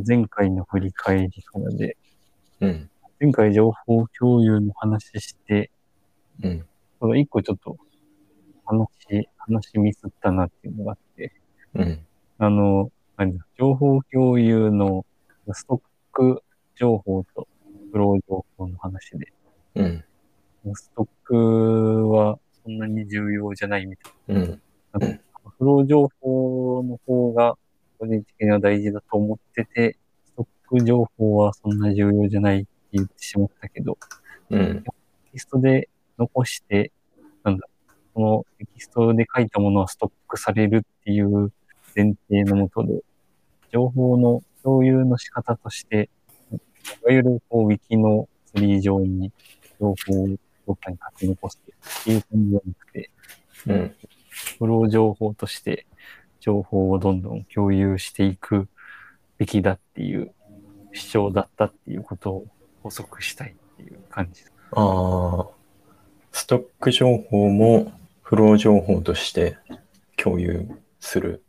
前回の振り返りからで、うん。前回情報共有の話して、うん。その一個ちょっと話、話ミスったなっていうのがあって、うん。あの、何だ、情報共有のストック情報とフロー情報の話で、うん。ストックはそんなに重要じゃないみたいうん。な。フロー情報の方が個人的には大事だと思ってて、ストック情報はそんな重要じゃないって言ってしまったけど、うん。テキストで残して、なんだ、このテキストで書いたものはストックされるっていう前提のもとで、情報の共有の仕方として、いわゆるこう、ウィキのツリー上に情報をどっかに書き残すっていう感じじゃなくて、うん。フロー情報として情報をどんどん共有していくべきだっていう主張だったっていうことを補足したいっていう感じ。ああ、ストック情報もフロー情報として共有する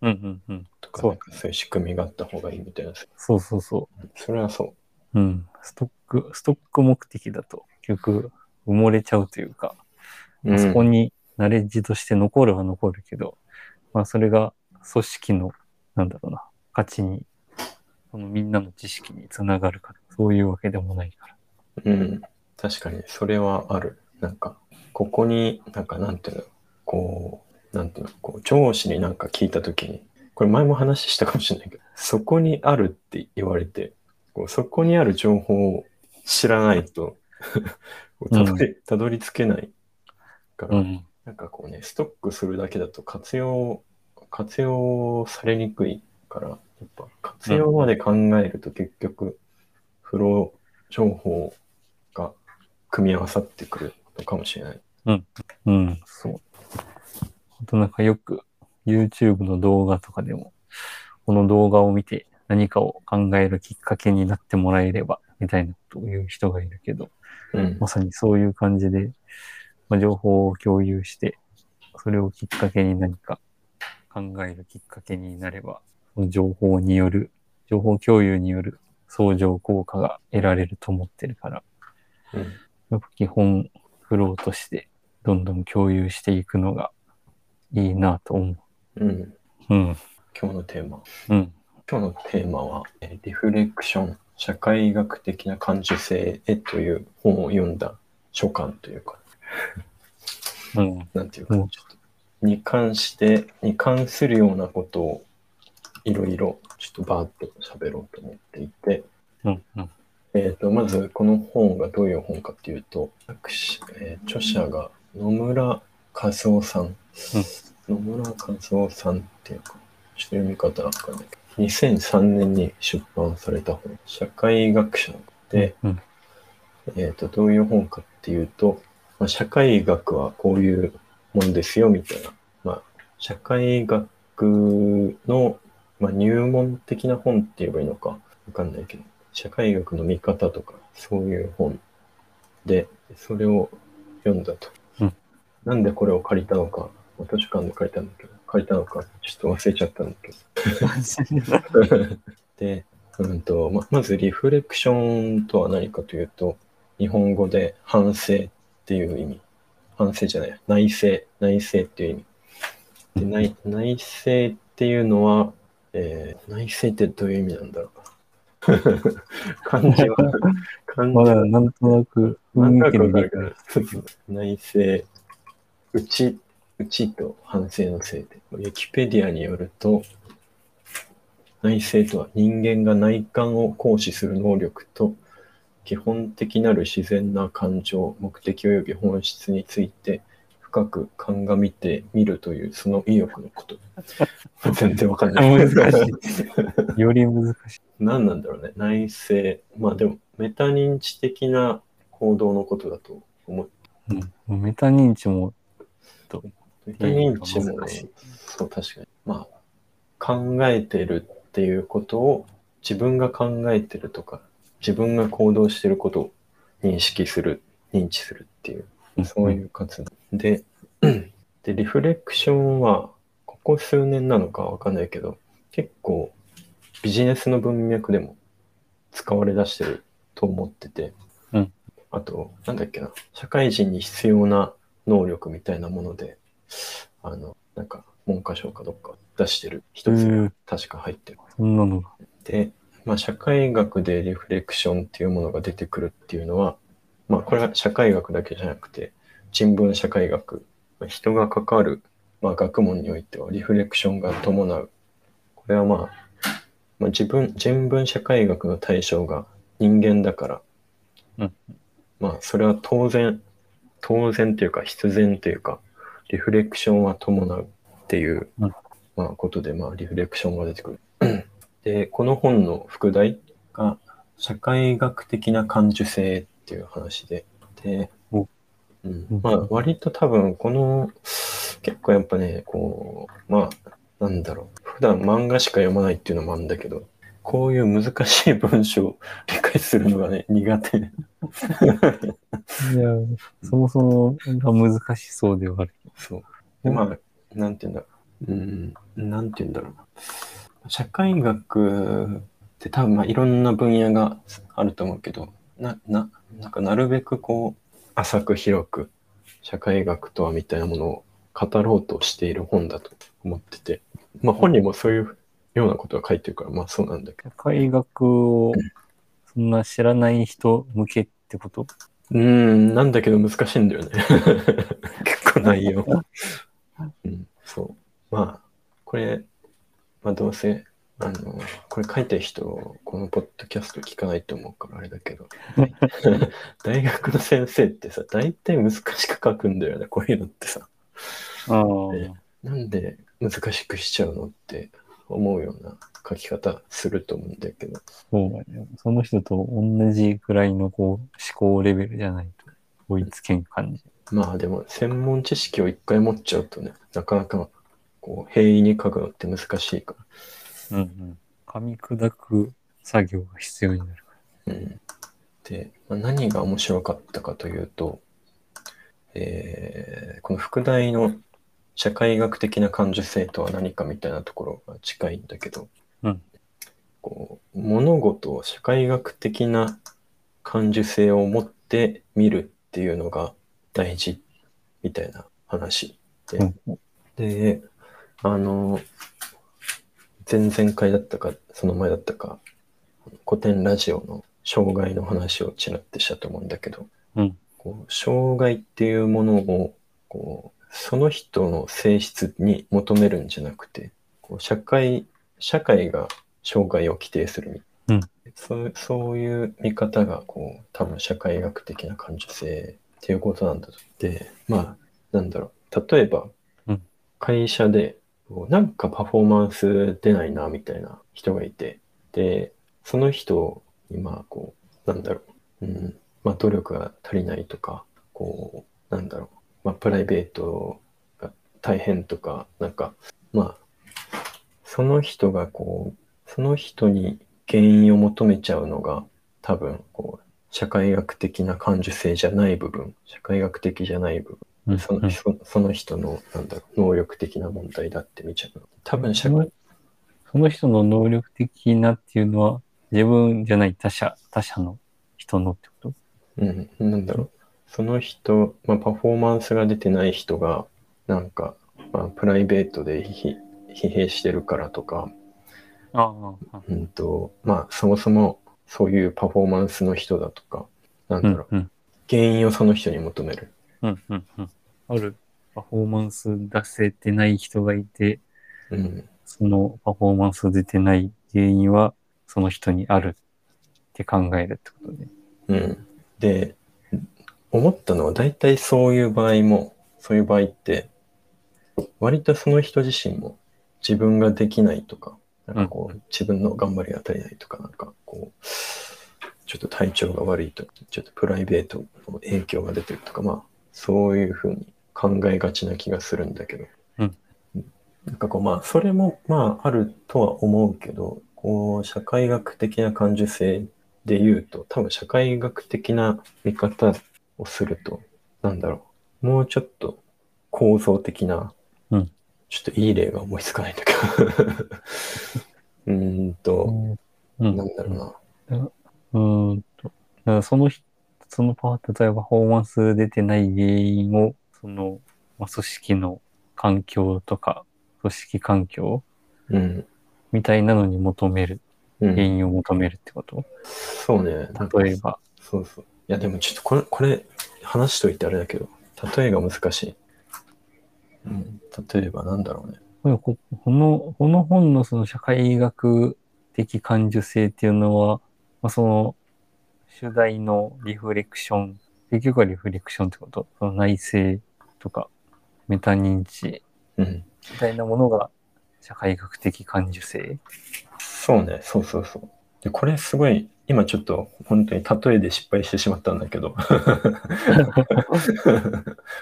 うんうんうん。とか、そうそういう仕組みがあった方がいいみたいな。そうそうそ。それはそううん。ストック、ストック目的だと結局埋もれちゃうというか、う。そこにナレッジとして残るは残るけど、まあそれが組織の、なんだろうな、価値に、そのみんなの知識につながるか、そういうわけでもないから。うん。確かに、それはある。なんか、ここに、なんか、なんていうの、こう、なんていうの、こう、上司になんか聞いたときに、これ前も話したかもしれないけど、そこにあるって言われて、こうそこにある情報を知らないと、たどり、たどり着けないから、うん。なんかこうね、ストックするだけだと活用、活用されにくいから、やっぱ活用まで考えると結局、フロー情報が組み合わさってくるのかもしれない。うん、そう。あとなんかよく YouTube の動画とかでも、この動画を見て何かを考えるきっかけになってもらえれば、みたいなことを言う人がいるけど、うんま。さにそういう感じで、まあ、情報を共有して、それをきっかけに何か考えるきっかけになれば、その情報による、情報共有による相乗効果が得られると思ってるから、うんやっぱ基本フローとしてどんどん共有していくのがいいなと思うん。う。うん。今日のテーマ。うん。今日のテーマは、えーリフレクション、社会学的な感受性へという本を読んだ書簡というか、うん。なんていうか、うんちょっと、に関して、に関するようなことを、いろいろ、ちょっとバーッと喋ろうと思っていて、うん。うん。えー、とまずこの本がどういう本かっていうと、えー著者が野村和夫さん。野村和夫さんっていうか、ちょっと読み方わかんないけど、2003年に出版された本、社会学者で、うん。えー、とどういう本かっていうと、まあ、社会学はこういうもんですよみたいな、まあ、社会学の、まあ、入門的な本って言えばいいのか。わかんないけど、社会学の見方とか、そういう本で、それを読んだと。うん。なんでこれを借りたのか、まあ図書館で借りたんだけど、借りたのか、ちょっと忘れちゃったんだけど。で、うんとままずリフレクションとは何かというと、日本語で反省っていう意味。反省じゃない、内省、内省っていう意味。で内内省っていうのは、えー内省ってどういう意味なんだろうな。漢字は、漢字まだは、なんとなくなんとなく内省、内、内と反省のせいで。ウィキペディアによると、内省とは人間が内観を行使する能力と、基本的なる自然な感情、目的及び本質について深く鑑みてみるというその意欲のこと。全然わかんない。難しい。より難しい。何なんだろうね。内省。まあでも、メタ認知的な行動のことだと思う。うん。メタ認知も、メタ認知も難しい、そう、確かに。まあ、考えてるっていうことを、自分が考えてるとか、自分が行動してることを認識する、認知するっていう、そういう活動。で、で、リフレクションは、ここ数年なのかわかんないけど、結構、ビジネスの文脈でも使われ出してると思ってて、うんあと、なんだっけな、社会人に必要な能力みたいなもので、あの、なんか、文科省かどっか出してる一つうん確か入ってる。そんなのが。で、まあ、社会学でリフレクションっていうものが出てくるっていうのは、まあ、これは社会学だけじゃなくて、人文社会学、まあ人が関わる、まあ、学問においてはリフレクションが伴う。これはまあ、まあ、自分、人文社会学の対象が人間だから、うんまあ、それは当然、当然というか必然というか、リフレクションは伴うっていう、うんまあ、ことで、まあ、リフレクションが出てくる。で、この本の副題が、社会学的な感受性っていう話で、で、おうんうんまあ、割と多分、この、結構やっぱね、こう、まあ、なんだろう、普段漫画しか読まないっていうのもあるんだけど、こういう難しい文章を理解するのがね、苦手。いや、そもそもが難しそうではある。そう。で、まあ、なんて言うんだろう。うん、なんて言うんだろうな。社会学って多分、まあ、いろんな分野があると思うけど、な、な、なんかなるべくこう、浅く広く、社会学とはみたいなものを語ろうとしている本だと思ってて、まあ本にもそういうようなことが書いてるから、まあそうなんだけど。社会学をそんな知らない人向けってこと？うーん、なんだけど難しいんだよね。結構 内容。うん、そう。まあ、これ、まあどうせ、あの、これ書いた人、このポッドキャスト聞かないと思うからあれだけど、大学の先生ってさ、大体難しく書くんだよね、こういうのってさ。あなんで難しくしちゃうのって思うような書き方すると思うんだけど。そうだね。その人と同じくらいのこう思考レベルじゃないと追いつけん感じ。まあでも専門知識を一回持っちゃうとね、なかなかこう平易に書くのって難しいかうんうん。噛み砕く作業が必要になる。ら。うん、で、まあ何が面白かったかというと、えーこの副題の社会学的な感受性とは何かみたいなところが近いんだけど、うんこう物事を社会学的な感受性を持って見るっていうのが大事みたいな話で、うんで、あの、前々回だったか、その前だったか、古典ラジオの障害の話をちらってしたと思うんだけど、うんこう障害っていうものをこうその人の性質に求めるんじゃなくて、こう社会、社会が障害を規定するみうんそうそういう見方がこう多分社会学的な感受性っていうことなんだと。で、まあ、なんだろう。例えば、うん会社でなんかパフォーマンス出ないなみたいな人がいて、で、その人にまあこう、なんだろう。うん、まあ努力が足りないとか、こう、なんだろう。まあプライベートが大変とか、なんか、まあ、その人がこう、その人に原因を求めちゃうのが多分こう社会学的な感受性じゃない部分社会学的じゃない部分うんうん。そのそその人のなんだろう能力的な問題だって見ちゃう多分社会。その人の能力的なっていうのは自分じゃない他者、他者の人のってこと？うんなんだろう。その人、まあ、パフォーマンスが出てない人がなんか、まあ、プライベートでひ疲弊してるからとか。ああ。うんとまあそもそもそういうパフォーマンスの人だとかなんだろう、うんうん。原因をその人に求める。うんうんうん。あるパフォーマンス出せてない人がいて、うんそのパフォーマンス出てない原因はその人にあるって考えるってことで。うん。で、思ったのは大体そういう場合も、そういう場合って、割とその人自身も自分ができないとか、なんかこう、自分の頑張りが足りないとか、なんかこう、ちょっと体調が悪いと、ちょっとプライベートの影響が出てるとか、まあ、そういうふうに考えがちな気がするんだけど、うんなんかこう、まあ、それも、まあ、あるとは思うけど、こう、社会学的な感受性で言うと、多分社会学的な見方をすると、なんだろう、もうちょっと構造的な、うんちょっといい例が思いつかないんだけど、うーんと、うん。なんだろうな。うーんと。その人、そのパー、例えばパフォーマンス出てない原因を、その、まあ、組織の環境とか、組織環境うん。みたいなのに求める、うん、原因を求めるってこと？そうね。なんか例えば。そうそう。いや、でもちょっとこれ、これ、話しといてあれだけど、例えが難しい。うん、例えばなんだろうね。この、この本のその社会学的感受性っていうのは、まあ、その、主題のリフレクション、結局はリフレクションってこと、その内省とか、メタ認知うん。みたいなものが社会学的感受性。そうね。そうそうそう。で、これすごい、今ちょっと本当に例えで失敗してしまったんだけど、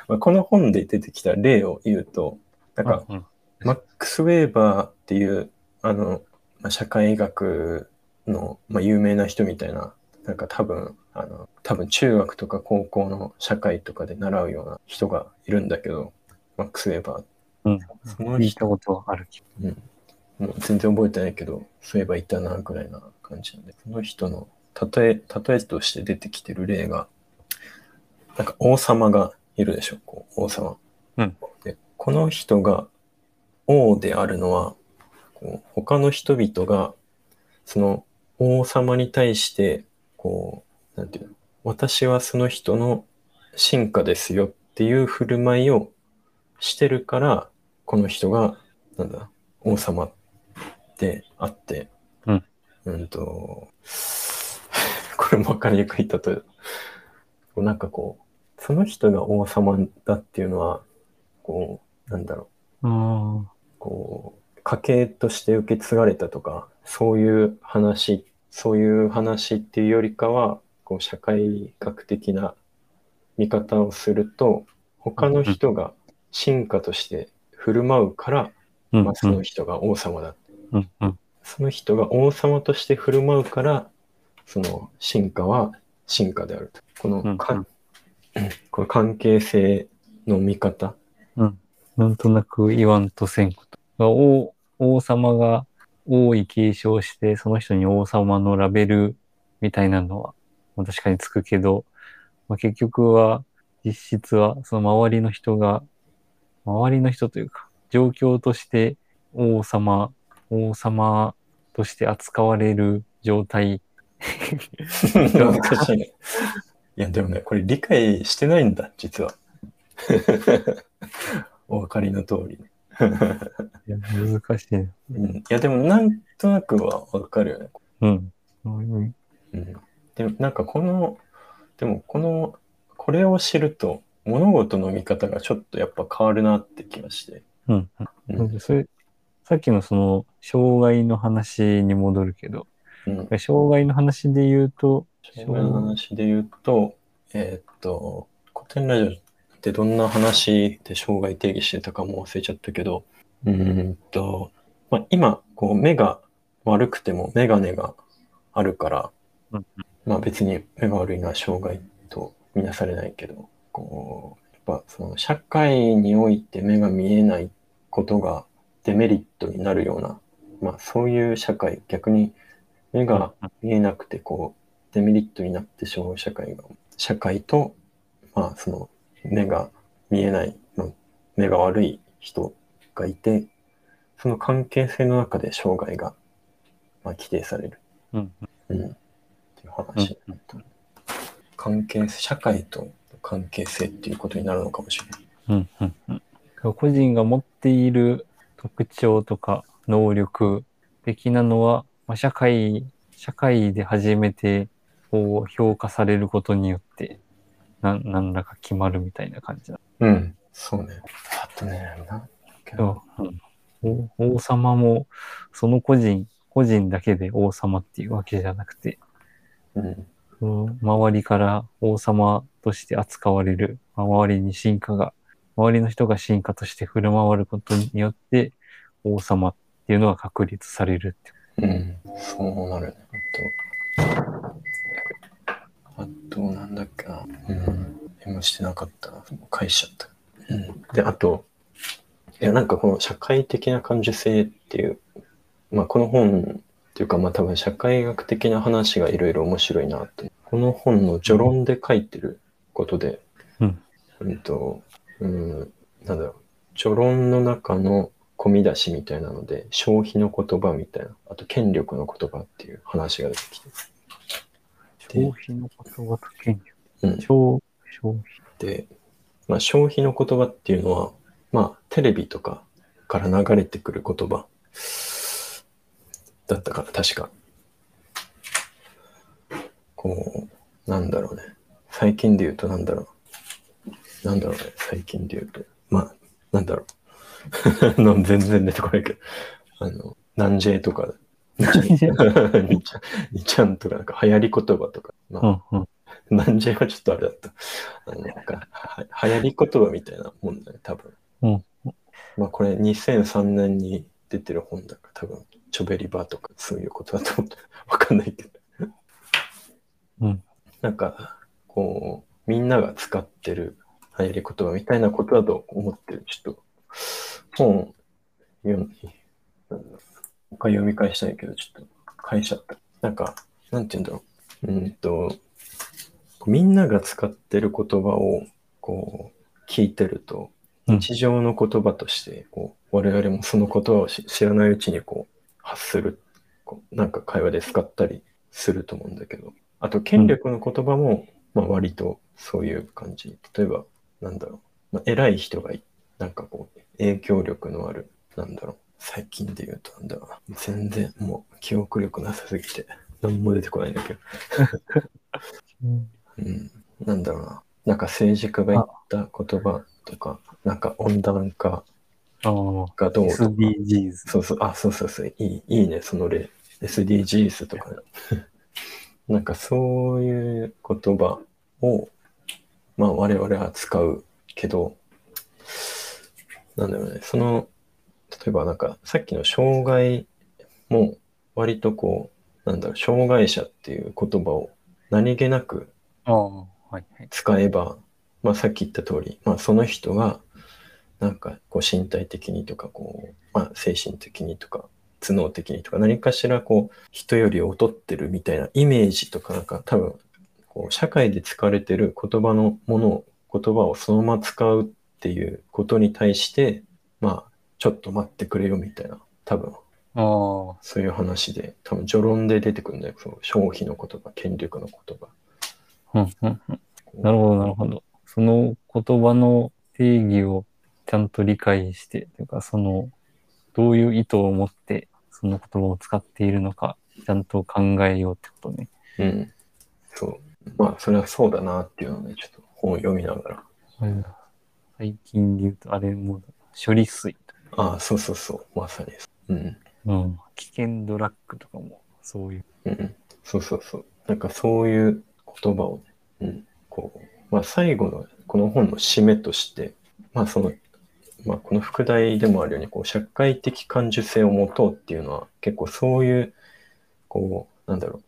まあこの本で出てきた例を言うと、なんか、うんマックス・ウェーバーっていう、あの、まあ、社会学の、まあ、有名な人みたいな、なんか多分、あの、多分中学とか高校の社会とかで習うような人がいるんだけど、マックス・ウェーバー。うん。その人、聞いたことはある気うん、もう全然覚えてないけど、そういえばいたな、ぐらいな感じなんで、その人の例え、例えとして出てきてる例が、なんか王様がいるでしょ、こう王様。うんで、この人が王であるのは、こう他の人々が、その王様に対して、こう、なんていうの、私はその人の進化ですよっていう振る舞いをしてるから、この人が、なんだ、王様であって、うん。うんと、これもわかりにくい例えなんかこう、その人が王様だっていうのは、こう、なんだろう、ああ。こう、家系として受け継がれたとか、そういう話、そういう話っていうよりかは、こう、社会学的な見方をすると、他の人が進化として振る舞うから、うん。まあ、その人が王様だ。うん。うん。その人が王様として振る舞うから、その進化は進化であると。このか、うん この関係性の見方。うん。なんとなく言わんとせんこと。王、王様が王位継承して、その人に王様のラベルみたいなのは、まあ確かにつくけど、まあ、結局は、実質は、その周りの人が、周りの人というか、状況として王様、王様として扱われる状態。難しいね。いや、でもね、これ理解してないんだ、実は。お分かりの通りね。いや難しいね。うん、いや、でもなんとなくは分かるよね。うん。うんうん、でもなんかこの、でもこの、これを知ると物事の見方がちょっとやっぱ変わるなって気がして。うん。うんそれ、さっきのその、障害の話に戻るけど、うん、障害の話で言うと、障害の話で言うと、えーっと、古典ラジオってどんな話で障害定義してたかも忘れちゃったけど、うーんと、まあ、今、こう目が悪くてもメガネがあるから、うんまあ別に目が悪いのは障害とみなされないけど、こう、やっぱその社会において目が見えないことがデメリットになるような、まあそういう社会、逆に目が見えなくてこうデメリットになってしまう社会が、社会と、まあその目が見えない、まあ目が悪い人がいて、その関係性の中で障害が、まあ、規定される。うん。うん。話になった。関係性、社会と関係性っていうことになるのかもしれない。うん。うん。うん。個人が持っている特徴とか能力的なのは、まあ、社会、社会で初めてこう評価されることによって、な何らか決まるみたいな感じだ。うん。そうね。あとね、なんけなうんお王様も、その個人、個人だけで王様っていうわけじゃなくて、うん。周りから王様として扱われる、周りに進化が、周りの人が進化として振る舞われることによって、王様っていうのが確立されるってう。ん。そうなるね。あと、あと、なんだっけな。うん。メモしてなかった。返しちゃった。うん。で、あと、いや、なんかこの社会的な感受性っていうまあこの本っていうかまあ多分社会学的な話がいろいろ面白いなって。この本の序論で書いてることで、うん。うんと、うん、なんだろう、序論の中の込み出しみたいなので、消費の言葉みたいな、あと権力の言葉っていう話が出てきて、消費の言葉と権うん力。消、消で、まあ、消費の言葉っていうのは、まあ、テレビとかから流れてくる言葉だったかな、確か。こう、なんだろうね。最近で言うとなんだろう。なんだろうね、最近で言うと。まあ、なんだろう。の全然出てこないけど。あの、南 J とか、にちゃん、にちゃん、ゃんとか、なん費流行り言葉とか、まあ費。うんうん。南 J はちょっとあれだった。あのなんか、は流行り言葉みたいなもんだね、多分。うんまあこれ2003年に出てる本だから多分、チョベリバーとかそういうことだと思って、わかんないけど。うん。なんか、こう、みんなが使ってる流行り言葉みたいなことだと思ってる。ちょっと、本読んなんだろうもう一回読み返したいけど、ちょっと返しちゃった。なんか、なんて言うんだろう。うんと、みんなが使ってる言葉をこう聞いてると、日常の言葉としてこう我々もその言葉をし知らないうちにこう発する。こうなんか会話で使ったりすると思うんだけど。あと権力の言葉も、まあ、割とそういう感じ。例えばなんだろう、まあ、偉い人がいなんかこう影響力のあるなんだろう。最近で言うとなんだろうな。全然もう記憶力なさすぎて何も出てこないんだけど。うん。うん、なんだろうな。なんか政治家が言った言葉とか、なんか温暖化がどうとか。SDGs。そうそう、あ、そうそうそう、いいいいね、その例。SDGs とか、ね、なんかそういう言葉を、まあ我々は使うけど、なんだろうね、その、例えばなんかさっきの障害も割とこう、なんだろう、障害者っていう言葉を何気なくああ、はいはい。使えば、まあ、さっき言った通り、まあ、その人がなんかこう身体的にとかこう、まあ、精神的にとか頭脳的にとか何かしらこう人より劣ってるみたいなイメージとかなんか多分こう社会で使われてる言葉のものを言葉をそのまま使うっていうことに対してまあちょっと待ってくれよみたいな多分ああ、そういう話で多分序論で出てくるんだよその消費の言葉権力の言葉。なるほど、なるほど。その言葉の定義をちゃんと理解して、というか、その、どういう意図を持ってその言葉を使っているのか、ちゃんと考えようってことね。うん。そう。まあ、それはそうだなっていうのをね、ちょっと本を読みながら。最近で言うと、あれも、処理水とああ、そうそうそう。まさに。うん。うん。危険ドラッグとかも、そういう。うん。そうそうそう。なんかそういう言葉をね、うん。こう、まあ最後のこの本の締めとして、まあその、まあこの副題でもあるように、こう、社会的感受性を持とうっていうのは、結構そういう、こう、なんだろ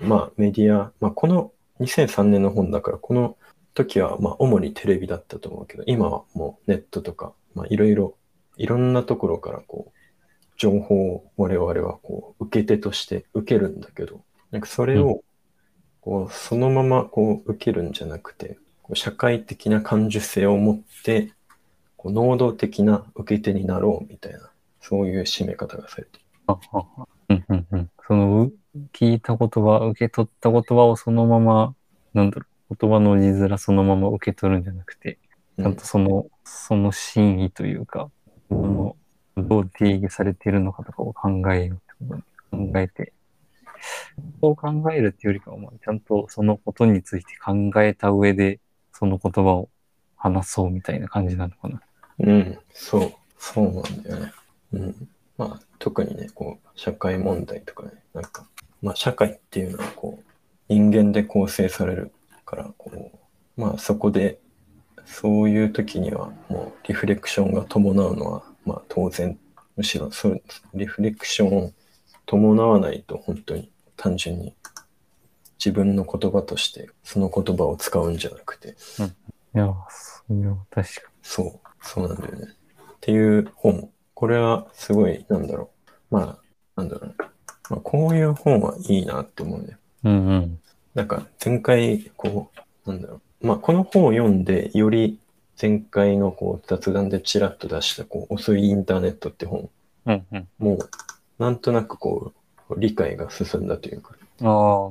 う。まあメディア、まあこの2003年の本だから、この時はまあ主にテレビだったと思うけど、今はもうネットとか、まあいろいろ、いろんなところからこう、情報を我々はこう受け手として受けるんだけど、なんかそれをこうそのままこう受けるんじゃなくて、こう社会的な感受性を持って、こう能動的な受け手になろうみたいな、そういう締め方がされている。あああうんうんうん。その、う聞いた言葉、受け取った言葉をそのまま、なんだろう、言葉の字面そのまま受け取るんじゃなくて、ちゃんとその、その真意というか、その、どう定義されているのかとかを考えようってことね。考えて。そう考えるっていうよりかは、まあちゃんとそのことについて考えた上で、その言葉を話そうみたいな感じなのかな。うん、そう、そうなんだよね。うん。まあ、特にね、こう、社会問題とかね、なんか、まあ、社会っていうのは、こう、人間で構成されるから、こう、まあ、そこで、そういう時には、もう、リフレクションが伴うのは、まあ、当然、むしろ、そう、リフレクションを伴わないと、本当に、単純に、自分の言葉として、その言葉を使うんじゃなくて、いや、確かそう、そうなんだよね。っていう本。これはすごい、なんだろう。まあ、なんだろうな。まあ、こういう本はいいなって思うね。うんうん。なんか前回、こう、なんだろう。まあ、この本を読んで、より前回のこう雑談でちらっと出した、こう、遅いインターネットって本、うんうん。もう、なんとなくこう、理解が進んだというか、ああ。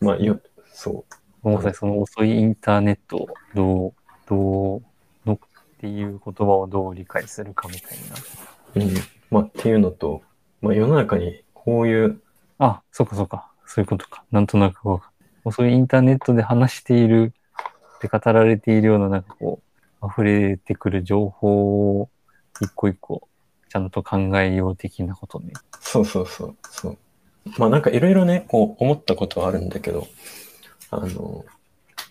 まあ、よ、そごめんなさい、その遅いインターネットをどう、どう、のっていう言葉をどう理解するかみたいな。う。うん。まあ、っていうのと、まあ、世の中にこういう、あ、そうかそうか。そういうことか。なんとなくわかる。遅いインターネットで話している、で語られているような、なんかこう、溢れてくる情報を一個一個、ちゃんと考えよう的なことね。そうそうそう、そう。まあなんかいろいろね、こう思ったことはあるんだけど、あの、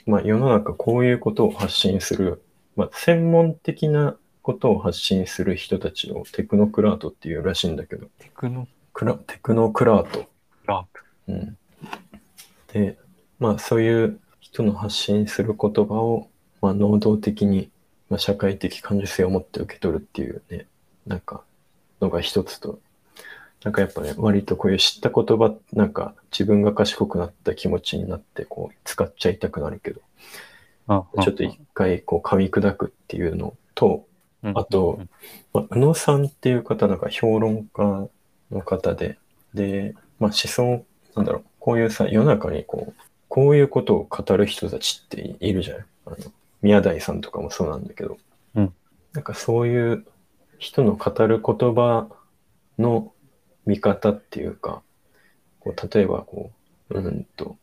まあ世の中こういうことを発信する、まあ専門的なことを発信する人たちをテクノクラートっていうらしいんだけど、テクノクラテクノクラート。ラープ。うん。で、まあそういう人の発信する言葉を、まあ能動的に、まあ、社会的感受性を持って受け取るっていうね、なんか、のが一つと、なんかやっぱね、割とこういう知った言葉、なんか自分が賢くなった気持ちになって、こう使っちゃいたくなるけど、あちょっと一回こう噛み砕くっていうのと、うんあと、まあ、宇野さんっていう方、なんか評論家の方で、で、まあ思想、なんだろう、こういうさ、世の中にこう、こういうことを語る人たちっているじゃないあの、宮台さんとかもそうなんだけど、うん。なんかそういう人の語る言葉の見方っていうか、こう例えばこう、うんと、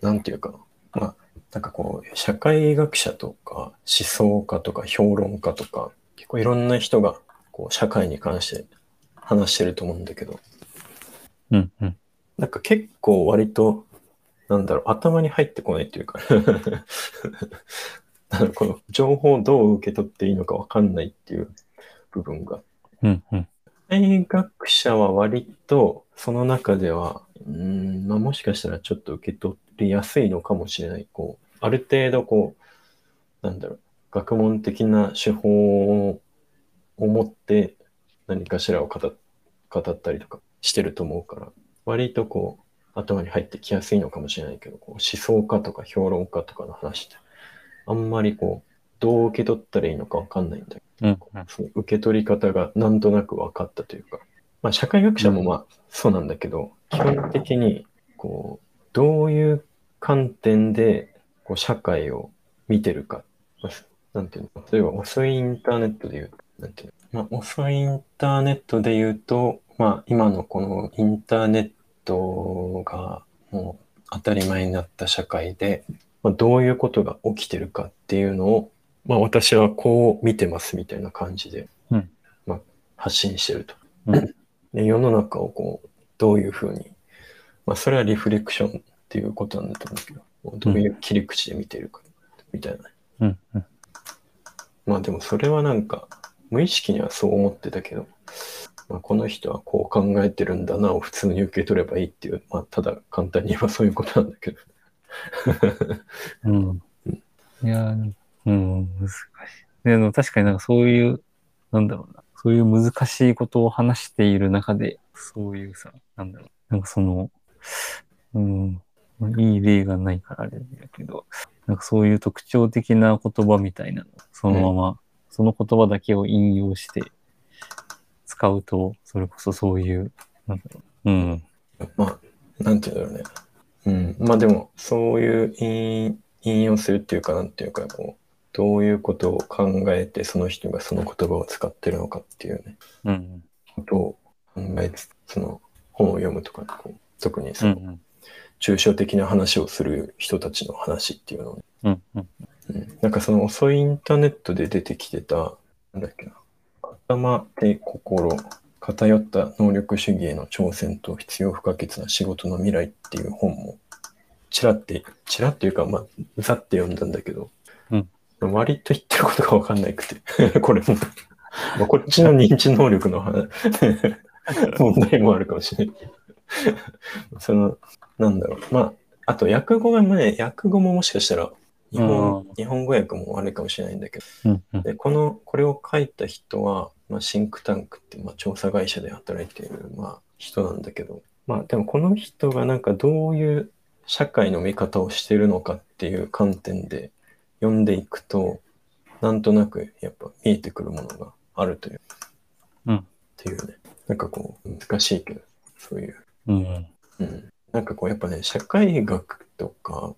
なんていうかな、まあ、なんかこう、社会学者とか思想家とか評論家とか、結構いろんな人がこう社会に関して話してると思うんだけど、うんうん。なんか結構割と、なんだろう、頭に入ってこないっていうか この情報をどう受け取っていいのかわかんないっていう部分が。うんうん。社会学者は割とその中では、うん、まあもしかしたらちょっと受け取りやすいのかもしれない。こう、ある程度こう、なんだろう、学問的な手法を持って何かしらを語っ語ったりとかしてると思うから、割とこう、頭に入ってきやすいのかもしれないけど、こう思想家とか評論家とかの話って、あんまりこう、どう受け取ったらいいのかわかんないんだけど、うん。うん。その受け取り方がなんとなく分かったというか、まあ社会学者もまあそうなんだけど、基本的にこう、どういう観点でこう社会を見てるか、まあなんていうの、例えば遅いインターネットで言う、なんていうの、まあ遅いインターネットで言うと、まあ今のこのインターネットがもう当たり前になった社会で、まあ、どういうことが起きてるかっていうのを、まあ私はこう見てますみたいな感じで、うんまあ発信してると。うん で世の中をこう、どういうふうに、まあそれはリフレクションっていうことなんだと思うけど、どういう切り口で見てるか、みたいな。うんうん。まあでもそれはなんか、無意識にはそう思ってたけど、まあ、この人はこう考えてるんだなを普通に受け取ればいいっていう、まあただ簡単に言えばそういうことなんだけど。うん。いや、うん、難しい。でも確かになんかそういう、なんだろうな、そういう難しいことを話している中で、そういうさ、なんだろう、なんかその、うん、いい例がないからあれだけど、なんかそういう特徴的な言葉みたいなの、そのまま、その言葉だけを引用して使うと、それこそそういう、なんだろう、うん、まあ、なんていうんだろうね。うん。まあでも、そういう引引用するっていうか、なんていうか、こう、どういうことを考えて、その人がその言葉を使ってるのかっていうね、うん、ことを考えつつ、その本を読むとか、こう特にそうん、の、抽象的な話をする人たちの話っていうのをね、うん、うん、うん、なんかその遅いインターネットで出てきてた、なんだっけな、頭、手、心、偏った能力主義への挑戦と必要不可欠な仕事の未来っていう本も、ちらって、ちらっていうか、まあ、ざって読んだんだけど、うん割と言ってることがわかんないくて、これも、まあ、こっちの認知能力の話 問題もあるかもしれない。その、なんだろう。まあ、あと訳語がね、訳語ももしかしたら日本日本語訳もあるかもしれないんだけど、うんうん。でこのこれを書いた人は、まあ、シンクタンクって、まあ、調査会社で働いている、まあ、人なんだけど、まあ、でもこの人がなんかどういう社会の見方をしてるのかっていう観点で読んでいくとなんとなくやっぱ見えてくるものがあるという、うん。っていうね。なんかこう難しいけどそういう。うん。うん、なんかこうやっぱね社会学とか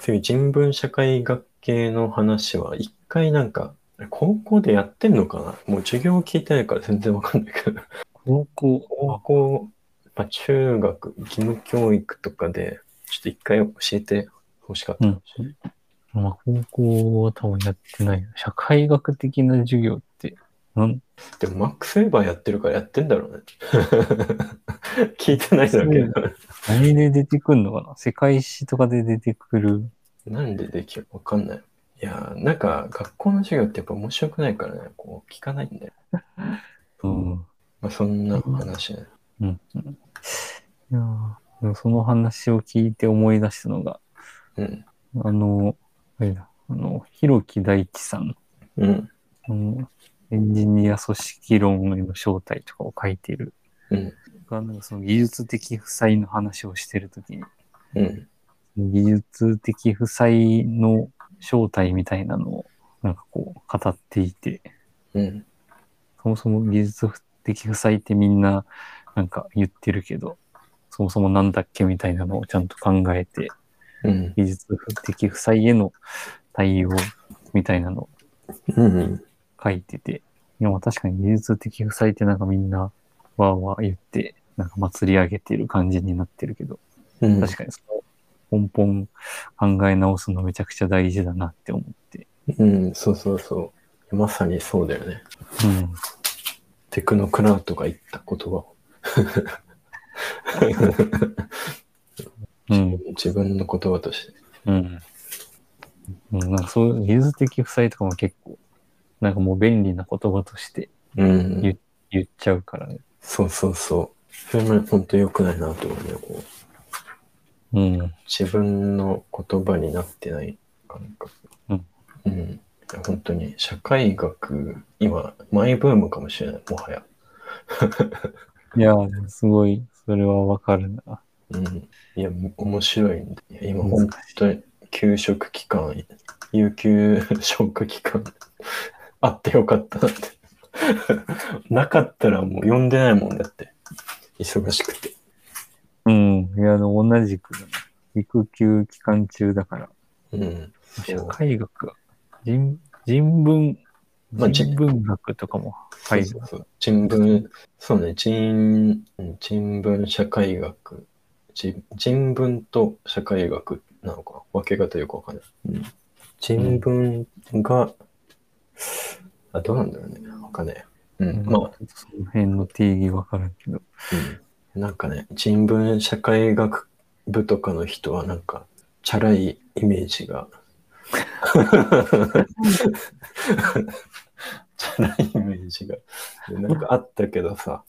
そういう人文社会学系の話は一回なんか高校でやってんのかな？もう授業聞いてないから全然わかんないけど。高校、高校、まあ、中学義務教育とかでちょっと一回教えてほしかったかもしれない、まあ、高校は多分やってないな。社会学的な授業って、なんでもマックス・ウェーバーやってるからやってんだろうね 聞いてないだけど何で出てくるのかな？世界史とかで出てくる。なんでできるわかんない。いやー、なんか学校の授業ってやっぱ面白くないからね、こう聞かないんだよ。うん。まあそんな話ね。うん。うん、いやーでもその話を聞いて思い出したのが、うん。あの、あれだ、あの、広木大地さん、うん。あのエンジニア組織論への正体とかを書いている、うん。がなんかその技術的負債の話をしてるときに、うん。技術的負債の正体みたいなのをなんかこう語っていて、うん。そもそも技術的負債ってみんななんか言ってるけど、そもそもなんだっけみたいなのをちゃんと考えて、うん。技術的負債への対応みたいなの。書いてて、いやまあ確かに技術的負債ってなんかみんなわーわー言って、なんか祭り上げてる感じになってるけど、うん。確かにその根本考え直すのめちゃくちゃ大事だなって思って。うん。そうそうそう。まさにそうだよね。うん。テクノクラウトが言った言葉を。うん。自分の言葉として。うん。うん、なんかそういう技術的負債とかも結構、なんかもう便利な言葉としてうん。言言っちゃうからね。そうそうそう。それも本当良くないなと思うね。こううん。自分の言葉になってない感覚。うん。うん。本当に社会学、今、マイブームかもしれない、もはや。いやー、すごい、それはわかるな。うん。いや、面白いんで。いや今、本当に、給食期間、有給消化期間、あってよかったなって。なかったらもう呼んでないもんだって。忙しくて。うん。いや、あの同じく育休期間中だから、うん。社会学が、人、人文、まあじ人文学とかも入るそう。そうそう人文、そうね、人、うん人文社会学、人人文と社会学なのか、分け方よくわかんない。うん、人文が、あ、どうなんだろうね、わかんない。うん、まあ、その辺の定義わからんけど。うん、なんかね、人文社会学部とかの人はなんか、チャラいイメージが。チャラいイメージが。なんかあったけどさ、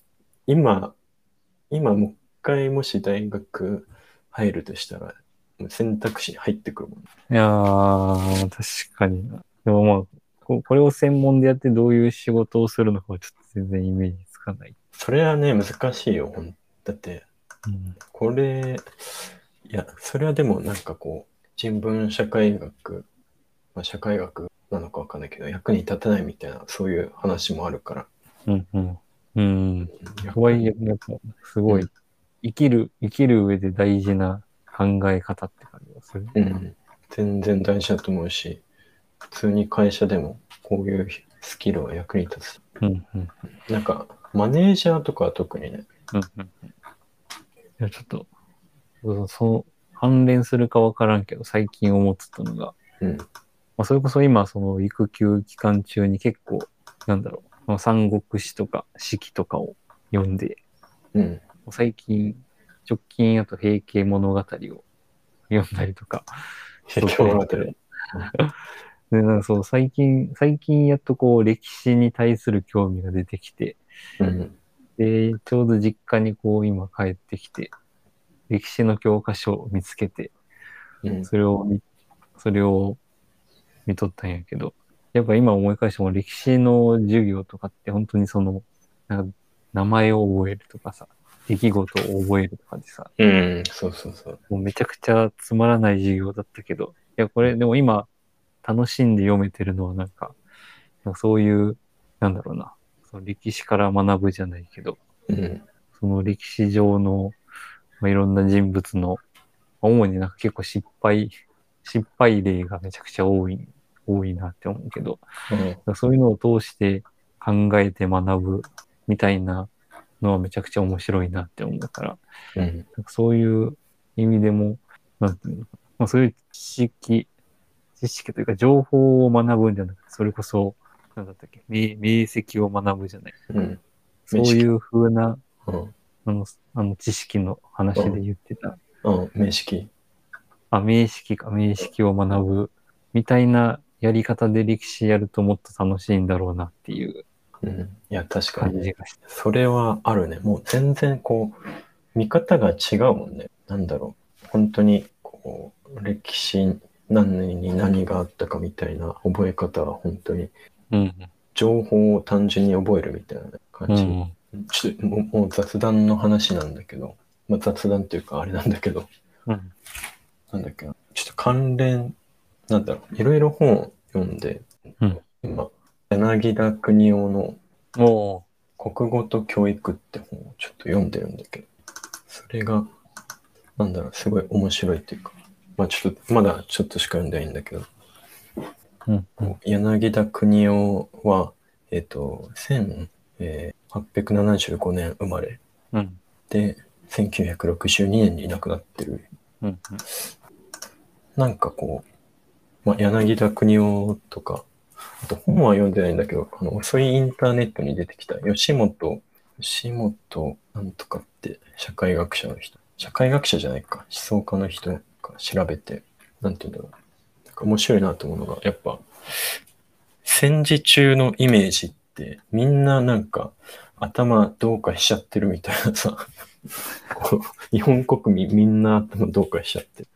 今、今も回もし大学入るとしたら、選択肢に入ってくるもん。いやー、確かにな。でもまあ、ここれを専門でやってどういう仕事をするのかはちょっと全然イメージつかない。それはね、難しいよ、だって、うん。これ、いや、それはでもなんかこう、人文社会学、まあ、社会学なのかわかんないけど、役に立たないみたいな、そういう話もあるから。うんうん。うん。やっとはいえ、やっぱ、すごい、うん生きる、生きる上で大事な考え方って感じがする。うん、全然大事だと思うし、普通に会社でもこういうスキルは役に立つ。うんうん。なんか、マネージャーとかは特にね、うんうんうん。いや、ちょっと、そうそう、関連するかわからんけど、最近思ってたのが、うん、まあ、それこそ今、その育休期間中に結構、なんだろう、まあ、三国志とか四季とかを読んで、うん、最近、直近あと平家物語を読んだりとか、平家物語。で、なんかそう、最近、最近やっとこう、歴史に対する興味が出てきて、うん、で、ちょうど実家にこう、今帰ってきて、歴史の教科書を見つけて、うん、それを見それを見とったんやけど、やっぱ今思い返しても歴史の授業とかって本当にその、なんか名前を覚えるとかさ、出来事を覚えるとかでさ、うん、そうそうそう。もうめちゃくちゃつまらない授業だったけど、いや、これでも今楽しんで読めてるのはなんか、そういう、なんだろうな、その歴史から学ぶじゃないけど、うん。その歴史上の、まあ、いろんな人物の、主になんか結構失敗、失敗例がめちゃくちゃ多い、多いなって思うけど、うん。そういうのを通して考えて学ぶみたいなのはめちゃくちゃ面白いなって思うから、うん。なんかそういう意味でも、なんていうのかな、まあ、そういう知識、知識というか情報を学ぶんじゃなくて、それこそ、なんだったっけ、明明晰を学ぶじゃない。うん。そういう風な、うん。あの、あの知識の話で言ってた、うん。名式。あ、名式か、名式を学ぶみたいなやり方で歴史やるともっと楽しいんだろうなっていううん。いや、確かに。それはあるね。もう全然こう、見方が違うもんね。なんだろう。本当に、こう、歴史何年に何があったかみたいな覚え方は本当に、うん。情報を単純に覚えるみたいな感じ。うん。ちょっともうもう雑談の話なんだけど、まあ、雑談っていうかあれなんだけど、うん。なんだっけな、ちょっと関連、なんだろう、いろいろ本を読んで、うん今、柳田国夫のお国語と教育って本をちょっと読んでるんだけど、それが、なんだろう、すごい面白いっていうか、まあちょっと、まだちょっとしか読んでないんだけど、うん。うん。柳田国夫は、えっ、と、1875年生まれうん。で、1962年に亡くなってる。うん。なんかこう、まあ、柳田国夫とか、あと本は読んでないんだけど、あの、遅いインターネットに出てきた吉本、吉本なんとかって社会学者の人、社会学者じゃないか、思想家の人が調べて、なんて言うんだろう。なんか面白いなと思うのが、やっぱ、戦時中のイメージってみんななんか頭どうかしちゃってるみたいなさ、日本国民みんな頭どうかしちゃってる。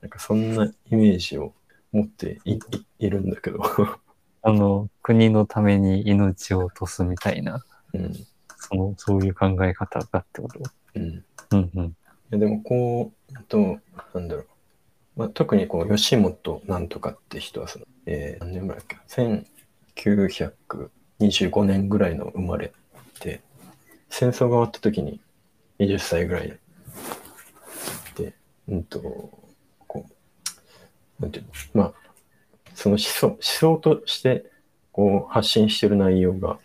なんかそんなイメージを持っていいいるんだけど、あの、国のために命を落とすみたいな、うん。その、そういう考え方だってこと？うん。いうんうん。やでもこう、あと、なんだろう。まあ、特にこう、吉本なんとかって人はその、えー何年ぐらいだっけ ?1925 年ぐらいの生まれで、戦争が終わった時に20歳ぐらいで、うんと、こう、なんていうの、まあ、その思想、思想として、こう、発信してる内容が、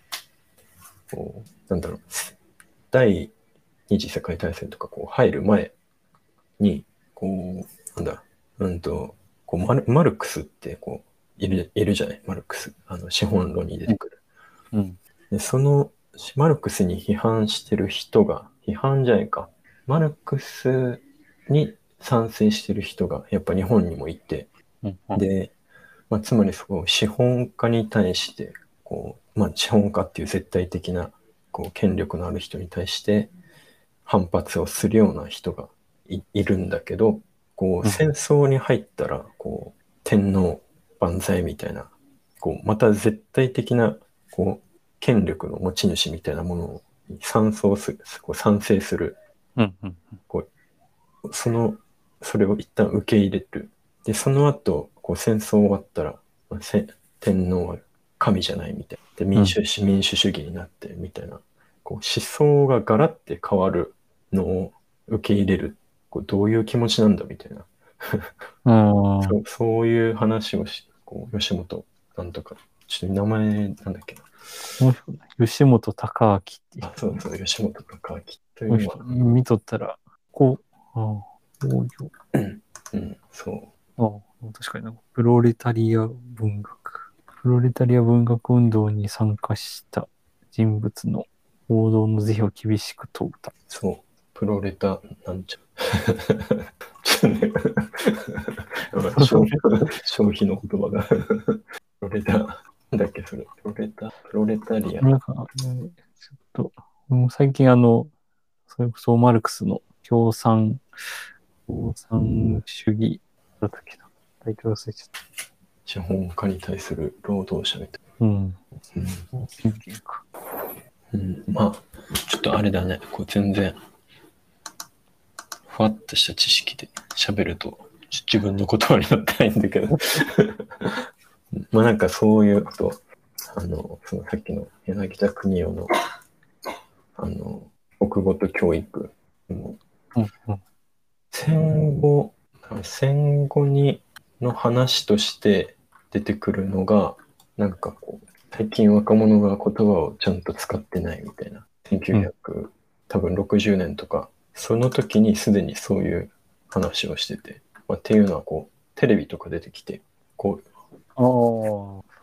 こう、なんだろう、第二次世界大戦とかこう入る前に、こう、なんだ、うんと、こうマルマルクスってこういるいるじゃない、マルクス。あの資本論に出てくる。うん。でそのマルクスに批判してる人が、批判じゃないか、マルクスに賛成してる人がやっぱ日本にもいて、うん。うん、で、まあ、つまりそこ資本家に対してこう、まあ、資本家っていう絶対的なこう権力のある人に対して反発をするような人がいいるんだけどこう戦争に入ったらこう天皇万歳みたいなこうまた絶対的なこう権力の持ち主みたいなものに賛成するこう賛成するうん。うん。その、それを一旦受け入れる。で、その後、こう戦争終わったら、まあせ天皇は神じゃないみたいな。で、民主主、民主主義になってみたいな。こう思想がガラって変わるのを受け入れる。こうどういう気持ちなんだみたいな。うん。そうそういう話をし、こう吉本なんとか、ちょっと名前なんだっけな。吉本隆明っていうあ、そうそう、吉本隆明というのは、人見とったら、こう、ああ、うん、そう。ああ確かになんか、プロレタリア文学。プロレタリア文学運動に参加した人物の報道の是非を厳しく問うた。そう、プロレタなんちゃ。ちょっとね消 消費の言葉が。プロレタ、なんだっけ、それ。プロレタ、プロレタリア。なんか、ねちょっと、もう最近あの、それこそマルクスの共産、共産主義だったっけな。タイトル忘れちゃった。資本家に対する労働者みたい。な。うん。うん、まあ、ちょっとあれだね。こう全然、ふわっとした知識で喋ると、自分の言葉になってないん。だけど。まあなん。かそういうこと、あの、そのさっきの柳田国夫の、あの、国語と教育もうん。うん。戦後、戦後にの話として出てくるのが、なんかこう、最近若者が言葉をちゃんと使ってないみたいな。1900、多分60年とか、その時にすでにそういう話をしてて、まあ、っていうのはこう、テレビとか出てきて、こ。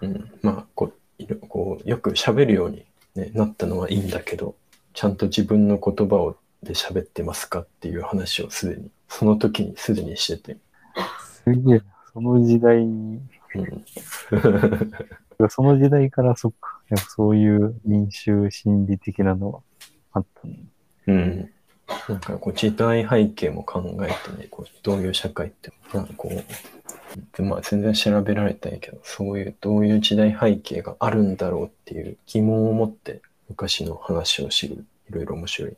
う、うん、まあこう、こうよく喋るように、ね、なったのはいいんだけど、ちゃんと自分の言葉をで喋ってますかっていう話をすでに、その時にすでにしてて、すげえな。その時代に、うん、その時代からそっか。やっぱそういう民衆心理的なのはあったの。うん。なんかこう時代背景も考えてね、こうどういう社会って、なんかこう、まあ全然調べられたんやけど、そういうどういう時代背景があるんだろうっていう疑問を持って昔の話を知る。いろいろ面白い。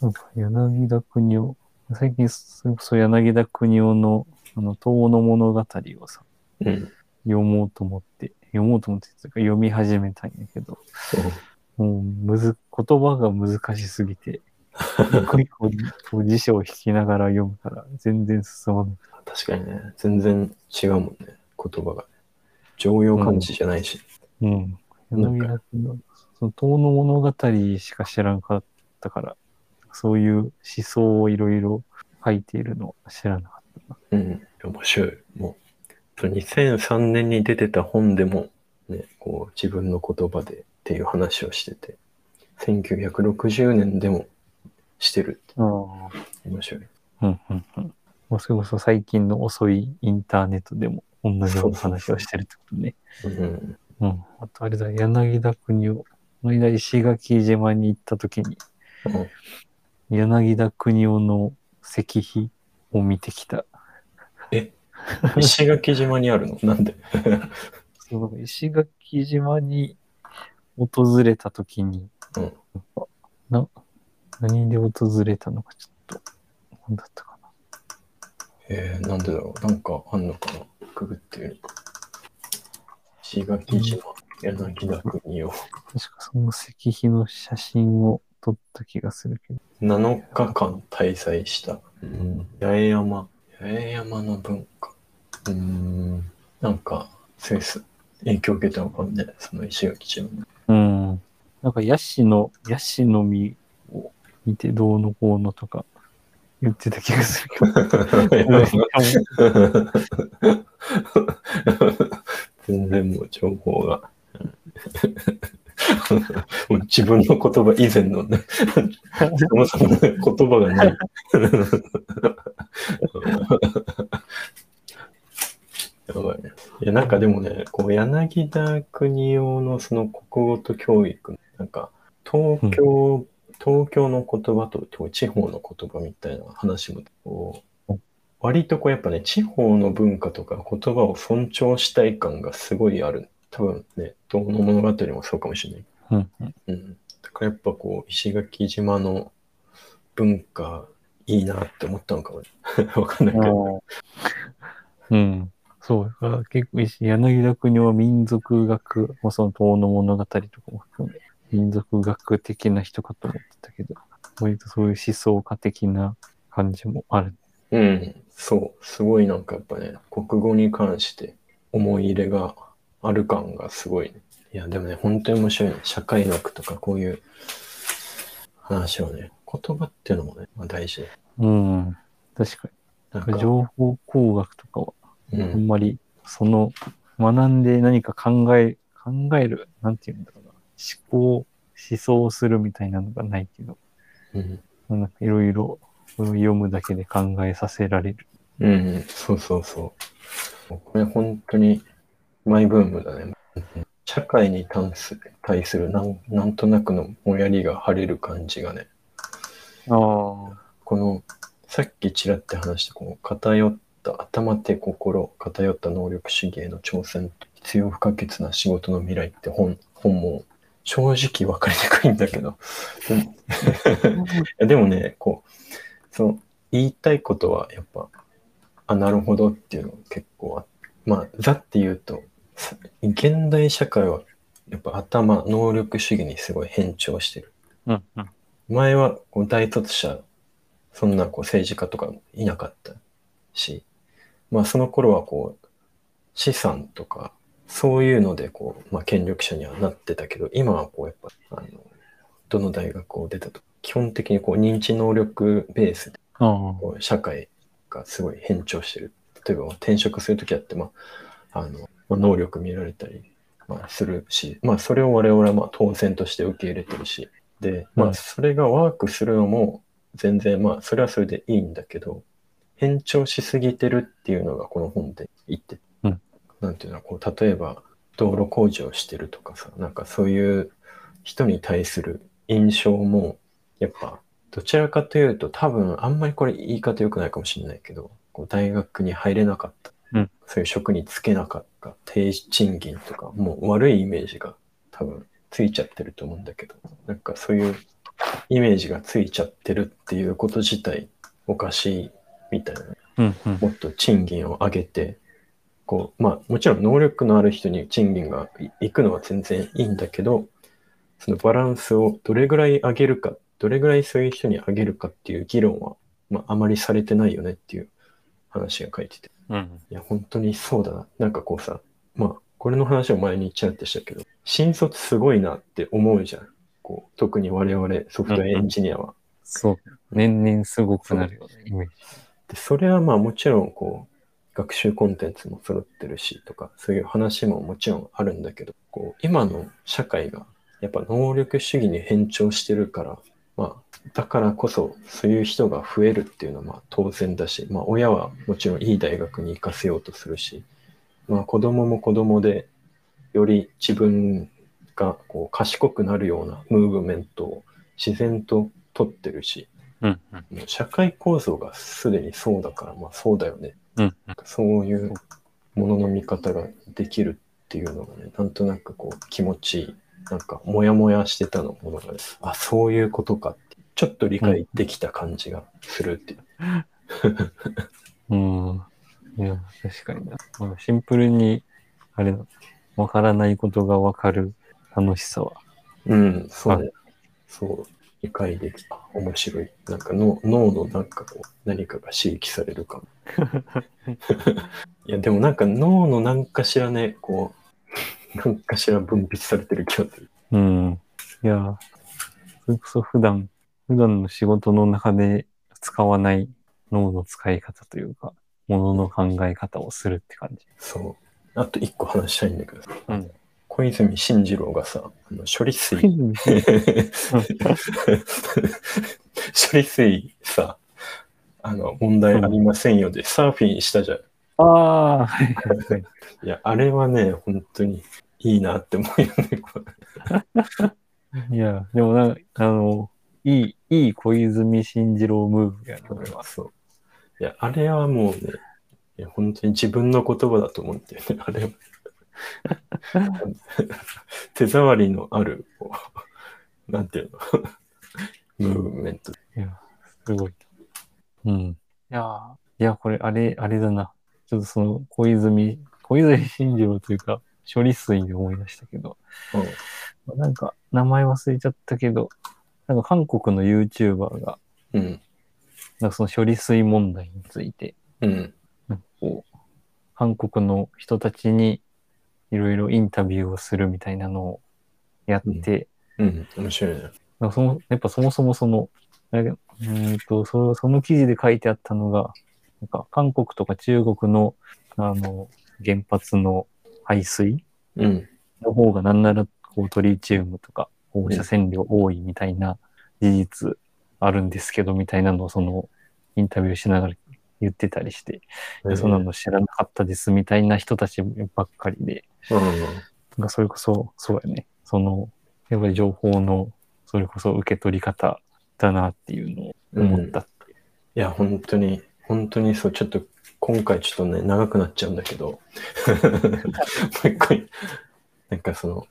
なんか柳田国夫、最近それこそ柳田国夫のあの、遠の物語をさ、うん。読もうと思って、読もうと思ってというか読み始めたんやけど、もうむず、言葉が難しすぎて、一個一個こう辞書を引きながら読むから全然進まない。確かにね、全然違うもんね、言葉が。常用漢字じゃないし。うん。なんか柳田その遠の物語しか知らんかったから、そういう思想をいろいろ書いているのは知らなかったな。うん。面白い。もう、そう2003年に出てた本でも、ね、こう、自分の言葉でっていう話をしてて、1960年でもしてるってああ。面白い。うんうんうん。もうそれこそ最近の遅いインターネットでも同じような話をしてるってことね。うん。うん。あとあれだ、柳田国を、この間石垣島に行った時に、柳田国夫の石碑を見てきた。石垣島にあるの？なんで？そう石垣島に訪れた時に、うんな何で訪れたのかちょっと、何だったかな。えー、なんでだろう？なんかあんのかな？くぐってみるか。石垣島、柳田国を。確かその石碑の写真を撮った気がするけど。7日間滞在した、うん、八重山。八重山の文化。うーん。なんかそうです影響を受けたのかもね。その石垣島の。うん。なんかヤシの、ヤシの実を見てどうのこうのとか言ってた気がするけど。全然もう情報が 自分の言葉以前のねそもそもね言葉がない やばいね。いや、なんかでもね、こう、柳田国夫のその国語と教育、なんか、東京、東京の言葉と地方の言葉みたいな話も、割とこう、やっぱね、地方の文化とか言葉を尊重したい感がすごいある。多分ね、東の物語もそうかもしれない。うんうんうん。だからやっぱこう、石垣島の文化、いいなって思ったのかもね。わかんないけど。うん。そう。結構石、柳田国は民族学、まあ、その遠の物語とかも含め、民族学的な人かと思ってたけど、割とそういう思想家的な感じもある。うん、そう、すごいなんかやっぱね、国語に関して思い入れがある感がすごい、ね。いや、でもね、本当に面白いね。社会学とかこういう話をね、言葉っていうのもね、まあ、大事で。うん。確かに。なんか、情報工学とかは、うあんん、まり、その、学んで何か考え、考える、なんていうんだろうな。思考、思想するみたいなのがないけど、うん、なんかいろいろ読むだけで考えさせられる。うん、そうそうそう。これ本当にマイブームだね。社会に対す対するなんなんとなくのもやりが晴れる感じがね、ああ。このさっきちらって話したこの偏っった頭手心偏った能力主義への挑戦必要不可欠な仕事の未来って本本も正直分かりにくいんだけど でもねこうその言いたいことはやっぱあなるほどっていうの結構あまあざって言うと現代社会はやっぱ頭能力主義にすごい変調してる。うんうん。前はこう大卒者そんなこう政治家とかいなかったしまあその頃はこう資産とかそういうのでこう、まあ、権力者にはなってたけど今はこうやっぱあのどの大学を出たと基本的にこう認知能力ベースで。こう社会がすごい変調してる例えばまあ転職するときあって、まああのまあ、能力見られたり、まあ、するし、まあ、それを我々はまあ当然として受け入れてるし。で、まあ、うん。それがワークするのも全然まあそれはそれでいいんだけど変調しすぎてるっていうのがこの本で言って、うん。なんていうのこう例えば道路工事をしてるとかさなんかそういう人に対する印象もやっぱどちらかというと多分あんまりこれ言い方良くないかもしれないけどこう大学に入れなかった、うんそういう職に就けなかった低賃金とかもう悪いイメージが多分ついちゃってると思うんだけどなんかそういうイメージがついちゃってるっていうこと自体おかしいみたいなうんうん。もっと賃金を上げて、こう、まあもちろん能力のある人に賃金がいいくのは全然いいんだけど、そのバランスをどれぐらい上げるか、どれぐらいそういう人に上げるかっていう議論は、まああまりされてないよねっていう話が書いてて。うん。いや、本当にそうだな。なんかこうさ、まあこれの話を前にちらっとしたけど、新卒すごいなって思うじゃん。こう特に我々ソフトウェアエンジニアは。そう。年々すごくなるよね、イメージ。でそれはまあもちろんこう学習コンテンツも揃ってるしとかそういう話ももちろんあるんだけどこう今の社会がやっぱ能力主義に変調してるからまあだからこそそういう人が増えるっていうのはまあ当然だし、まあ、親はもちろんいい大学に行かせようとするし、まあ、子供も子供でより自分がこう賢くなるようなムーブメントを自然と取ってるしうんうん。社会構造がすでにそうだから、まあそうだよね。うんそういうものの見方ができるっていうのがね、なんとなくこう気持ちいい。なんか、もやもやしてたのものが、あ、そういうことかって、ちょっと理解できた感じがするっていう。うん。いや、確かにな。まあシンプルに、あれだ、わからないことがわかる楽しさは。うん、そう。そう。理解できた。面白い。なんか脳脳のなんかこう、何かが刺激されるかも。いや、でもなんか脳のなんかしらね、こう、なんかしら分泌されてる気がする。うん。いや、それこそ普段、普段の仕事の中で使わない脳の使い方というか、ものの考え方をするって感じ。そう。あと一個話したいんだけどさ、うん。小泉進次郎がさ、あの処理水、処理水さ、あの、問題ありませんよで、サーフィンしたじゃん。ああ、はい。いや、あれはね、本当にいいなって思うよね。これ いや、でもな、あの、いい、いい小泉進次郎ムーブやな、これは。そう。いや、あれはもうね、いや本当に自分の言葉だと思うんだよね、あれは。手触りのある、なんていうの、ムーブメント。いや、すごい。うん。いやー、いや、これ、あれ、あれだな。ちょっとその、小泉、小泉進次郎というか、処理水で思い出したけど、なんか、名前忘れちゃったけど、なんか韓国の YouTuber が、うん。なんかその処理水問題について、うん。なんかこう、韓国の人たちにいろいろインタビューをするみたいなのをやって、うん。面白いね。なんかそのやっぱそもそもその、うーんとそその記事で書いてあったのが、なんか韓国とか中国のあの原発の排水うん。の方がなんならこうトリチウムとか放射線量多いみたいな事実あるんですけどみたいなのをそのインタビューしながら言ってたりして、いやそんなの知らなかったですみたいな人たちばっかりで、うん。なんかそれこそ、そうやね。その、やっぱり情報の、それこそ受け取り方だなっていうのを思ったっていう。いや、本当に、本当にそう、ちょっと今回ちょっとね、長くなっちゃうんだけど、もう一個、なんかその、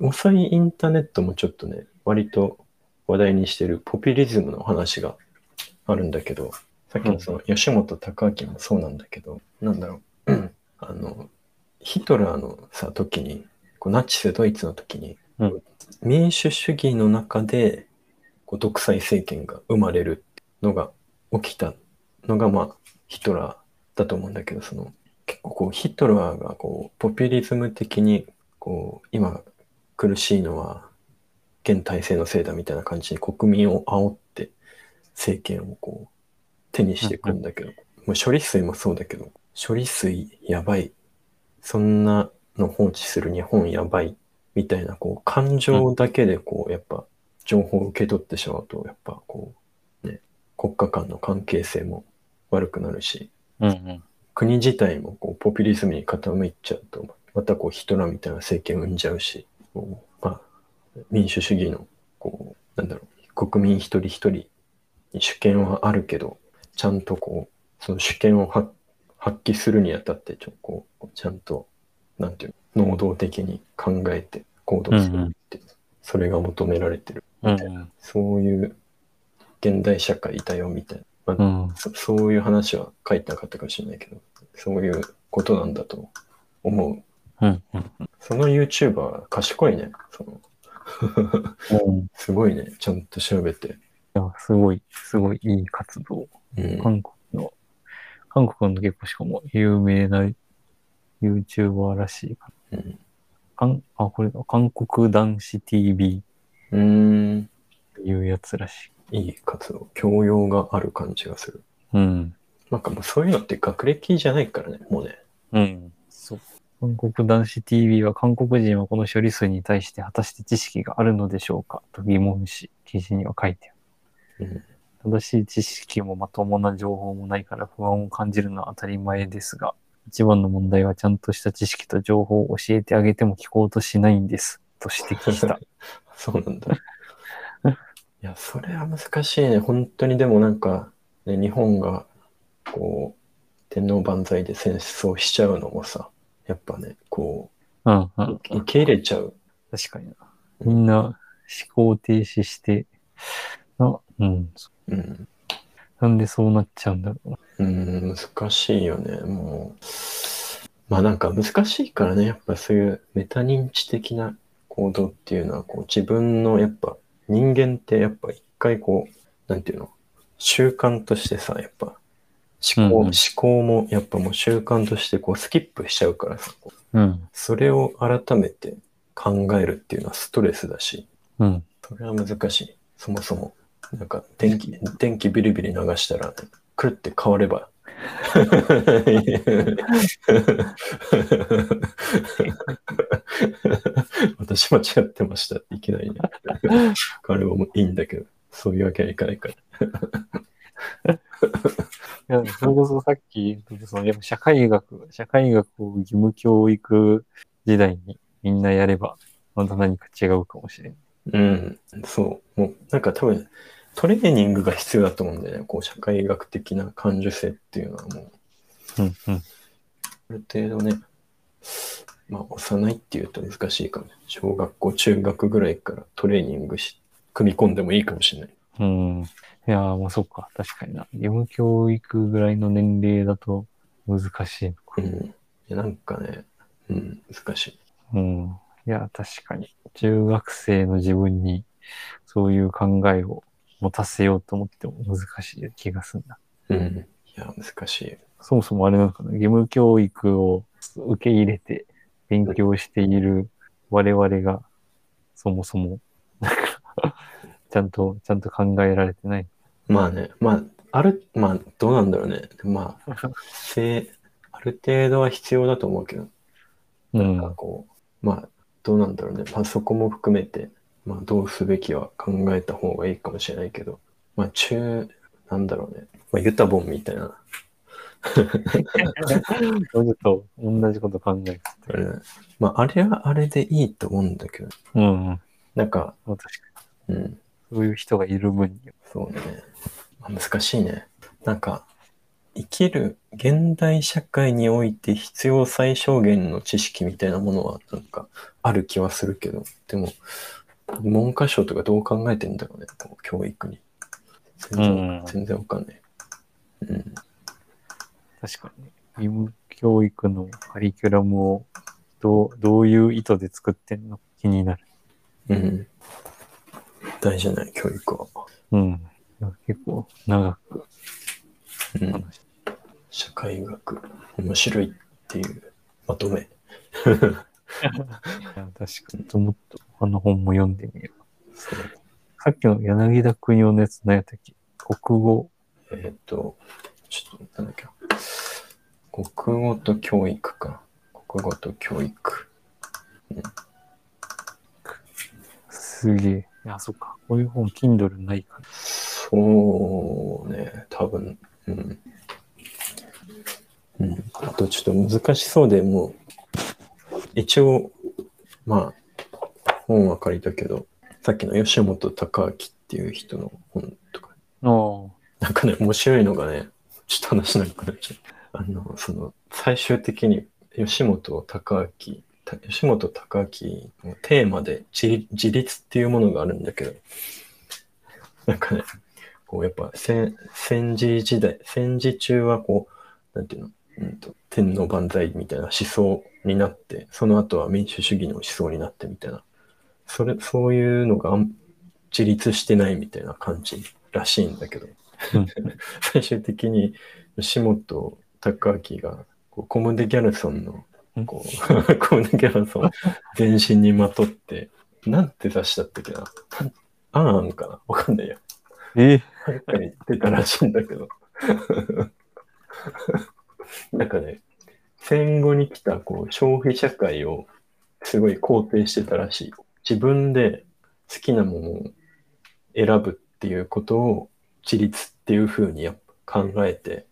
遅いインターネットもちょっとね、割と話題にしてるポピュリズムの話があるんだけど、さっきのその吉本隆明もそうなんだけど、なんだろう、あの、ヒトラーのさ、時に、こうナチスドイツの時に、うん。民主主義の中でこう独裁政権が生まれるのが起きたのが、まあ、ヒトラーだと思うんだけど、その、結構こう、ヒトラーがこう、ポピュリズム的に、こう、今苦しいのは、現体制のせいだみたいな感じに国民を煽って政権をこう、手にしていくんだけど、もう処理水もそうだけど、処理水やばい。そんなの放置する日本やばい。みたいな、こう、感情だけでこう、やっぱ、情報を受け取ってしまうと、やっぱこう、ね、国家間の関係性も悪くなるし、うんうん。国自体もこうポピュリズムに傾いちゃうと、またこうヒトラーみたいな政権を生んじゃうし、こうまあ、民主主義の、こう、なんだろう、国民一人一人に主権はあるけど、ちゃんとこう、その主権を発発揮するにあたって、ちょこう、ちゃんと、なんていうの、能動的に考えて行動するって、それが求められてる。うんうん。そういう現代社会だよみたいな。まあうん。そそういう話は書いてなかったかもしれないけど、そういうことなんだと思う。うん。うん。その YouTuber は賢いね。そのうん。いすごいね。ちゃんと調べて。や、すごい、すごいいい活動。うん。韓国の、韓国の結構しかも有名な YouTuber らしいかうん。な。韓あ、これだ、韓国男子 TV うーん。っていうやつらしい。いい活動。教養がある感じがする。うん。なんかもうそういうのって学歴じゃないからね。もうね。うん。そう。韓国男子 TV は韓国人はこの処理水に対して果たして知識があるのでしょうかと疑問し、記事には書いてある。うん。正しい知識もまともな情報もないから不安を感じるのは当たり前ですが、一番の問題はちゃんとした知識と情報を教えてあげても聞こうとしないんです。と指摘した。そうなんだ。いや、それは難しいね。本当にでもなんか、ね、日本が、こう、天皇万歳で戦争しちゃうのもさ、やっぱね、こうん、うんう、。受け入れちゃう。確かにな。みんな思考停止して、あ、うん。うん。なんでそうなっちゃうんだろうな。うん、難しいよね。もう、まあなんか難しいからね、やっぱそういうメタ認知的な行動っていうのは、こう自分のやっぱ人間ってやっぱ一回こう、なんていうの、習慣としてさ、やっぱ思考、うんうん思考もやっぱもう習慣としてこうスキップしちゃうからさ、こううん。それを改めて考えるっていうのはストレスだし、うん。それは難しい。そもそも。なんか電気、電気ビリビリ流したら、くるって変われば。私間違ってましたっていきなりね。変わればもういいんだけど、そういうわけにはいかないから。いや、それこそさっきその、やっぱ社会学、社会学を義務教育時代にみんなやれば、また何か違うかもしれん。うん、そう。もう、なんか多分、トレーニングが必要だと思うんだよね。こう、社会学的な感受性っていうのはもう、うん、うん。ある程度ね、まあ、幼いっていうと難しいかもね。小学校、中学ぐらいからトレーニングし、組み込んでもいいかもしれない。うん。いやー、まあそっか。確かにな。義務教育ぐらいの年齢だと難しいのか。うん。いや、なんかね、うん、難しい。うん。いや、確かに。中学生の自分にそういう考えを持たせようと思っても難しい気がするな。うん。いや、難しい。そもそもあれなのかな。義務教育を受け入れて勉強している我々がそもそも、ちゃんと、ちゃんと考えられてない。まあね、まあ、ある、まあ、どうなんだろうね。まあ、せある程度は必要だと思うけど、うん。なんかこう、まあ、どうなんだろうね。まあ、そこも含めて、まあ、どうすべきは考えた方がいいかもしれないけど、まあ、中、なんだろうね。まあ、ユタボンみたいな、ちょっと同じこと考えてあれねまあ、あれはあれでいいと思うんだけど、うん。うん。なんか、まあ確かに。うん、そういう人がいる分には。そうね。まあ、難しいね。なんか、生きる現代社会において必要最小限の知識みたいなものはなんかある気はするけど、でも文科省とかどう考えてんだろうね、教育に。全然、うん全然わかんない。うん。確かにね。義務教育のカリキュラムをどうどういう意図で作ってんのか気になる。うん。大事じゃない、教育は。うん。結構長くうん。社会学、面白いっていうまとめ。いや確かに。もっと他の本も読んでみよう。さっきの柳田国夫のやつ何やったっけ？国語。えーっ、と、ちょっと、なんだっけな。国語と教育か。国語と教育。すげえ。いや、そっか。こういう本、Kindle ないから。そうね、多分。うん。うん。あとちょっと難しそうでもう、一応、まあ、本は借りたけど、さっきの吉本隆明っていう人の本とか、あなんかね、面白いのがね、ちょっと話しなくなっちゃう。あの、その、最終的に吉本隆明、た吉本隆明のテーマで自自立っていうものがあるんだけど、なんかね、こうやっぱ戦戦時時代、戦時中はこう、なんていうの、うんと、天皇万歳みたいな思想になって、その後は民主主義の思想になってみたいな、それ、そういうのが自立してないみたいな感じらしいんだけど、う ん最終的に吉本隆明がこうコムデ・ギャルソンのうんこうコムデ・ギャルソンを全身にまとって、なんて出したっけなあーんかなわかんないや。えなんか言ってたらしいんだけど。なんかね、戦後に来たこう消費社会をすごい肯定してたらしい。自分で好きなものを選ぶっていうことを自立っていう風にやっぱ考えて、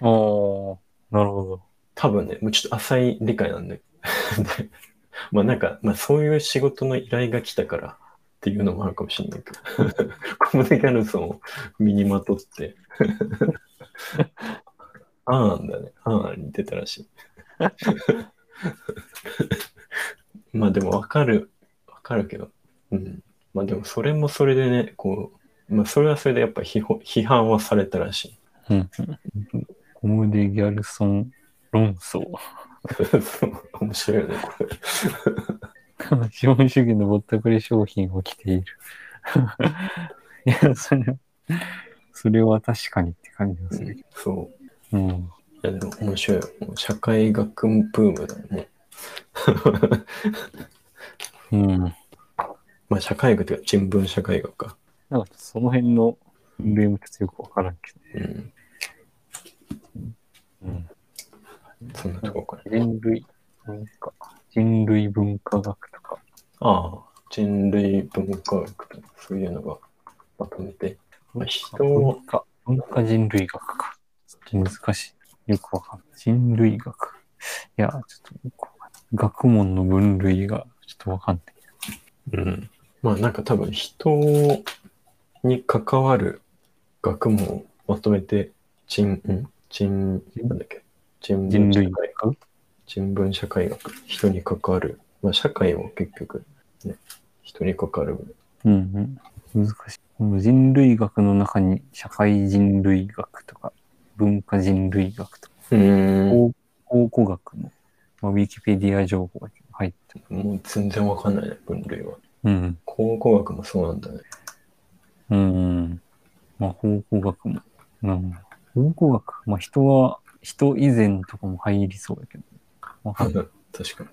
ああ、なるほど。多分ね、もうちょっと浅い理解なんで。まあなんか、まあそういう仕事の依頼が来たからっていうのもあるかもしれないけど、コムデ・ギャルソンを身にまとって、あーんだね、あーんに出たらしい。まあでもわかる、わかるけど、うん。まあでもそれもそれでね、こう、まあそれはそれでやっぱ批判はされたらしい。うん。コムデ・ギャルソン論争。面白いよね、これ。資本主義のぼったくり商品を着ている。いや、それは、それは確かにって感じがするけそう。ど。うん。いや、でも面白いよ。もう社会学ブームだよね。うん。まあ、社会学っていうか人文社会学か。なんかその辺のルームってよくわからんけうん。ど。うん。そんなとこかな。人類文化、人類文化学とか。ああ、人類文化学とか、そういうのがまとめて。まあ、人を文、化、文化人類学か。ちょっと難しい。よくわかんない。人類学。いや、ちょっと。学問の分類がちょっとわかんない。うん。まあ、なんか多分人に関わる学問をまとめて、人、ん人、なんだっけ？人文社会学？学人文社会学、人に関わる。まあ、社会も結局、ね、人に関わる。うんうん。難しい。人類学の中に社会人類学とか文化人類学とかうーん。考考古学の、まあ、ウィキペディア情報が入ってる。もう全然わかんないね、分類は。うん。考古学もそうなんだね。うんうん。まあ考古学も。うん。考古学。まあ人は、人以前とかも入りそうだけど。か、確かに。